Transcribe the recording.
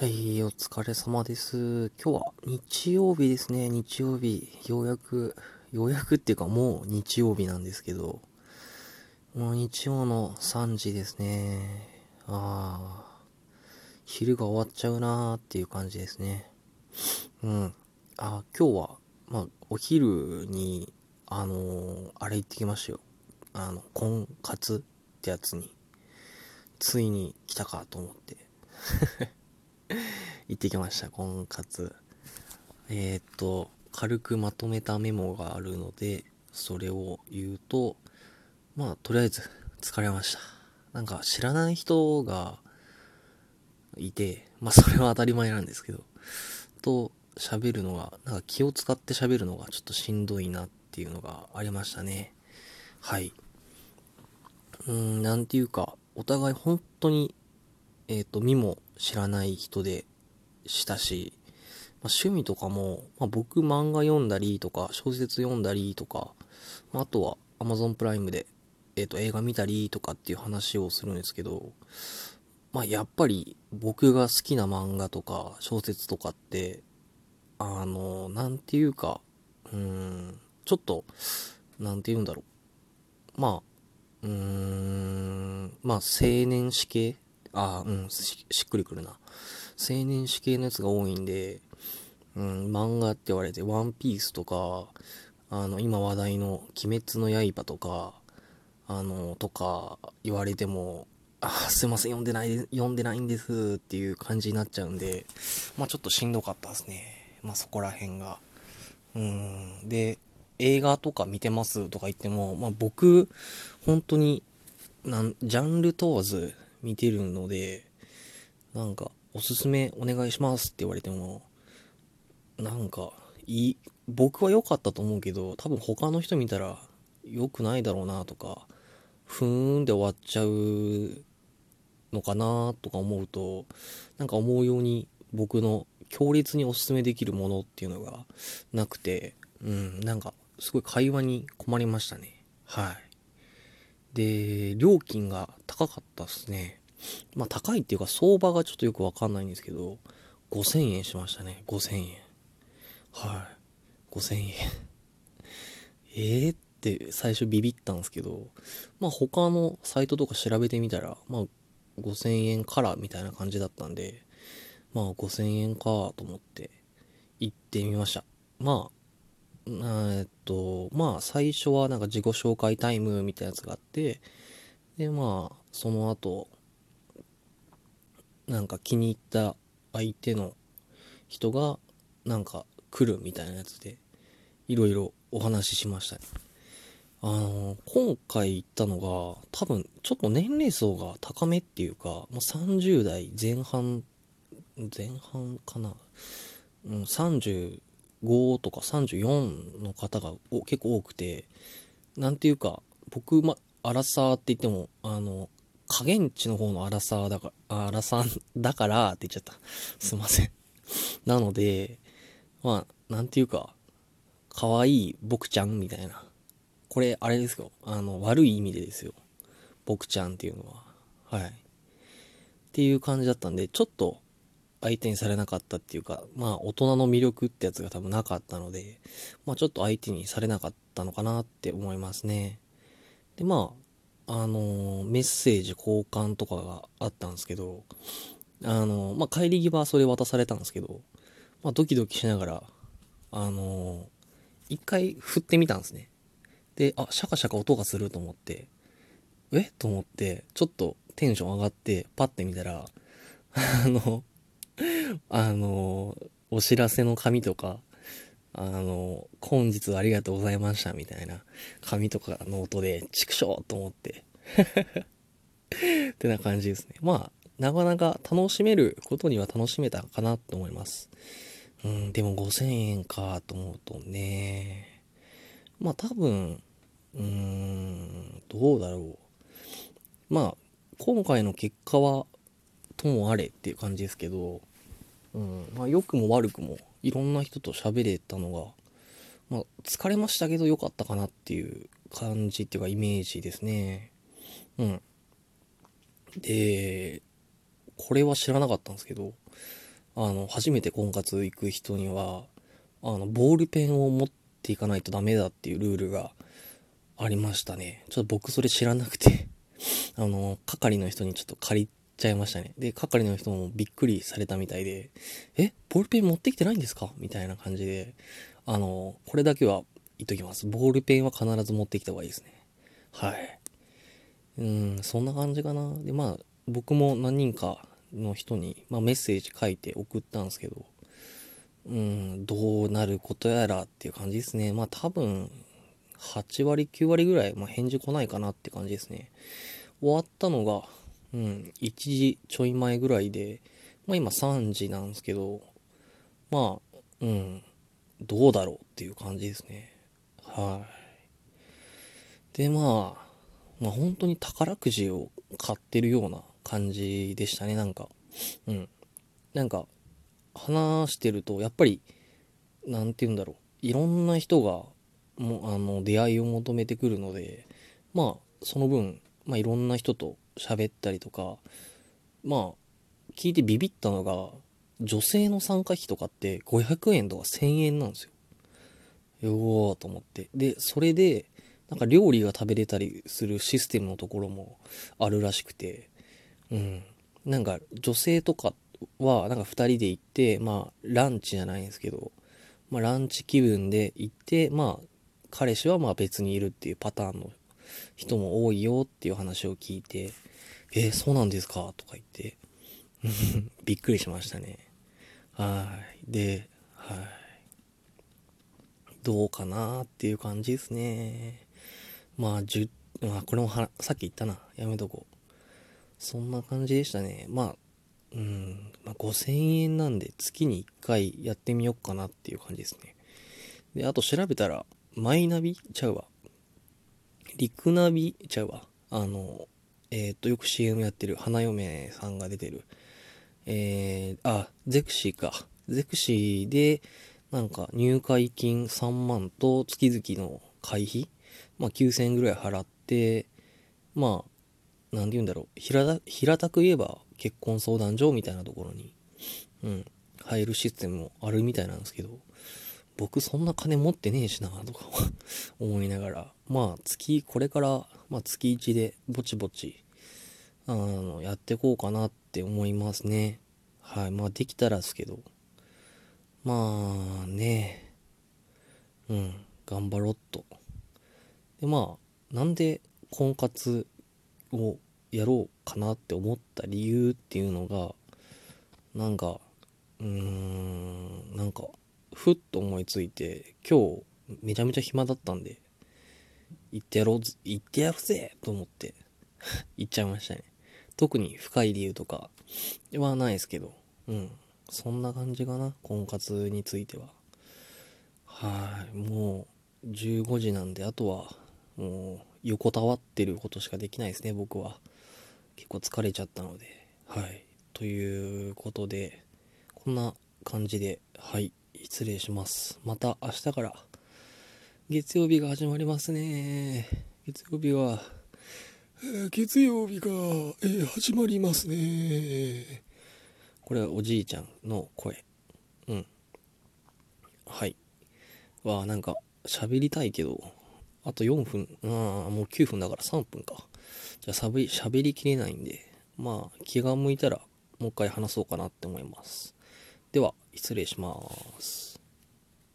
はい、お疲れ様です。今日は日曜日ですね、日曜日。ようやく、ようやくっていうかもう日曜日なんですけど、もう日曜の3時ですね。ああ、昼が終わっちゃうなーっていう感じですね。うん。あ今日は、まあ、お昼に、あのーあれ行ってきましたよ。あの、婚活ってやつに、ついに来たかと思って。行ってきました、婚活。えーっと、軽くまとめたメモがあるので、それを言うと、まあ、とりあえず、疲れました。なんか、知らない人がいて、まあ、それは当たり前なんですけど、と、喋るのが、なんか気を使って喋るのがちょっとしんどいなっていうのがありましたね。はい。うーん、なんていうか、お互い本当にえっ、と、見も知らない人でしたし、まあ、趣味とかも、まあ、僕漫画読んだりとか、小説読んだりとか、まあ、あとは Amazon プライムで、えっ、と、映画見たりとかっていう話をするんですけど、まあ、やっぱり僕が好きな漫画とか小説とかって、あの、なんていうか、うーん、ちょっと、なんて言うんだろう。まあ、うーん、まあ、青年誌系ああ、うんし、しっくりくるな。青年誌系のやつが多いんで、うん、漫画って言われて、ワンピースとか、あの、今話題の鬼滅の刃とか、あの、とか言われても、あすいません、読んでない、読んでないんですっていう感じになっちゃうんで、まあちょっとしんどかったですね。まあそこら辺が。うん。で、映画とか見てますとか言っても、まあ僕、本当に、なん、ジャンル問わず見てるので、なんか、おすすめお願いしますって言われても、なんか、いい、僕は良かったと思うけど、多分他の人見たら良くないだろうなとか、ふーんで終わっちゃうのかなとか思うと、なんか思うように僕の強烈におすすめできるものっていうのがなくて、うん、なんかすごい会話に困りましたね。はい。で、料金が高かったですね。まあ高いっていうか相場がちょっとよくわかんないんですけど、5000円しましたね。5000円。はい。5000円。えーって最初ビビったんですけど、まあ他のサイトとか調べてみたら、まあ5000円からみたいな感じだったんで、まあ5000円かと思って行ってみました。まあ、えっと、まあ最初はなんか自己紹介タイムみたいなやつがあって、でまあその後、なんか気に入った相手の人がなんか来るみたいなやつで、いろいろお話ししましたね。あの、今回行ったのが、多分、ちょっと年齢層が高めっていうか、もう30代前半、前半かな？うん、30 35とか34の方が結構多くて、なんていうか、僕、ま、アラサーって言っても、あの、加減値の方のアラサーだから、アラサー だからって言っちゃった。すいません。なので、まあ、なんていうか、可愛い僕ちゃんみたいな。これ、あれですよ。あの、悪い意味でですよ。僕ちゃんっていうのは。はい。っていう感じだったんで、ちょっと相手にされなかったっていうか、まあ、大人の魅力ってやつが多分なかったので、まあ、ちょっと相手にされなかったのかなって思いますね。で、まあ、あのメッセージ交換とかがあったんですけど、あのまあ、帰り際それ渡されたんですけど、まあ、ドキドキしながら、あの一回振ってみたんですね。で、あ、シャカシャカ音がすると思って、え？と思って、ちょっとテンション上がって、パッて見たら、あの、あの、お知らせの紙とか、あの、本日ありがとうございましたみたいな紙とかの音で、チクショーと思って。ってな感じですね。まあ、なかなか楽しめることには楽しめたかなと思います。うん、でも5000円かと思うとね。まあ多分、うーん、どうだろう。まあ、今回の結果は、ともあれっていう感じですけど、うん、まあ良くも悪くもいろんな人と喋れたのが、まあ疲れましたけど良かったかなっていう感じっていうかイメージですね。うん。で、これは知らなかったんですけど、あの、初めて婚活行く人には、あの、ボールペンを持っていかないとダメだっていうルールがありましたね。ちょっと僕それ知らなくて あの、係の人にちょっと借りちゃいましたね。で、係の人もびっくりされたみたいで、え、ボールペン持ってきてないんですか？みたいな感じで、あの、これだけは言っときます。ボールペンは必ず持ってきた方がいいですね。はい。うん、そんな感じかな。で、まあ、僕も何人かの人に、まあ、メッセージ書いて送ったんですけど、うん、どうなることやらっていう感じですね。まあ多分、8割、9割ぐらい、まあ、返事来ないかなって感じですね。終わったのが、うん、1時ちょい前ぐらいで、まあ今3時なんですけど、まあ、うん、どうだろうっていう感じですね。はい。で、まあ、まあ本当に宝くじを買ってるような感じでしたね、なんか。うん。なんか、話してると、やっぱり、なんて言うんだろう。いろんな人が、もあの、出会いを求めてくるので、まあ、その分、まあいろんな人と喋ったりとか、まあ、聞いてビビったのが、女性の参加費とかって500円とか1000円なんですよ。よーと思って。で、それで、なんか料理が食べれたりするシステムのところもあるらしくて、うん。なんか女性とかは、なんか2人で行って、まあランチじゃないんですけど、まあランチ気分で行って、まあ彼氏はまあ別にいるっていうパターンの人も多いよっていう話を聞いて、えー、そうなんですか？とか言って、びっくりしましたね。はい。で、はい。どうかなっていう感じですね。まあ、10、あ、これもは、さっき言ったな。やめとこう。そんな感じでしたね。まあ、うん、まあ、5000円なんで月に1回やってみようかなっていう感じですね。で、あと調べたら、マイナビちゃうわ。リクナビちゃうわ。あの、えっ、ー、と、よく CM やってる花嫁さんが出てる。えー、あ、ゼクシーか。ゼクシーで、なんか入会金3万と月々の会費？まあ、9000円ぐらい払って、まあ、なんて言うんだろう。平た、平たく言えば結婚相談所みたいなところに、うん、入るシステムもあるみたいなんですけど、僕そんな金持ってねえしな、とか思いながら、まあ、月、これから、まあ、月1でぼちぼち、あの、やってこうかなって思いますね。はい。まあ、できたらですけど、まあね、うん、頑張ろっと。でまあなんで婚活をやろうかなって思った理由っていうのがなんかうーんなんかふっと思いついて今日めちゃめちゃ暇だったんで行ってやろう行ってやるぜと思って 行っちゃいましたね特に深い理由とかはないですけどうんそんな感じかな婚活についてははいもう15時なんであとはもう横たわってることしかできないですね、僕は。結構疲れちゃったので。はい。ということで、こんな感じで、はい、失礼します。また明日から、月曜日が始まりますね。月曜日は、えー、月曜日が、えー、始まりますね。これはおじいちゃんの声。うん。はい。わあ、なんか、喋りたいけど、あと4分、ああもう9分だから3分か。じゃあしゃべり、喋りきれないんで、まあ気が向いたらもう一回話そうかなって思います。では、失礼します。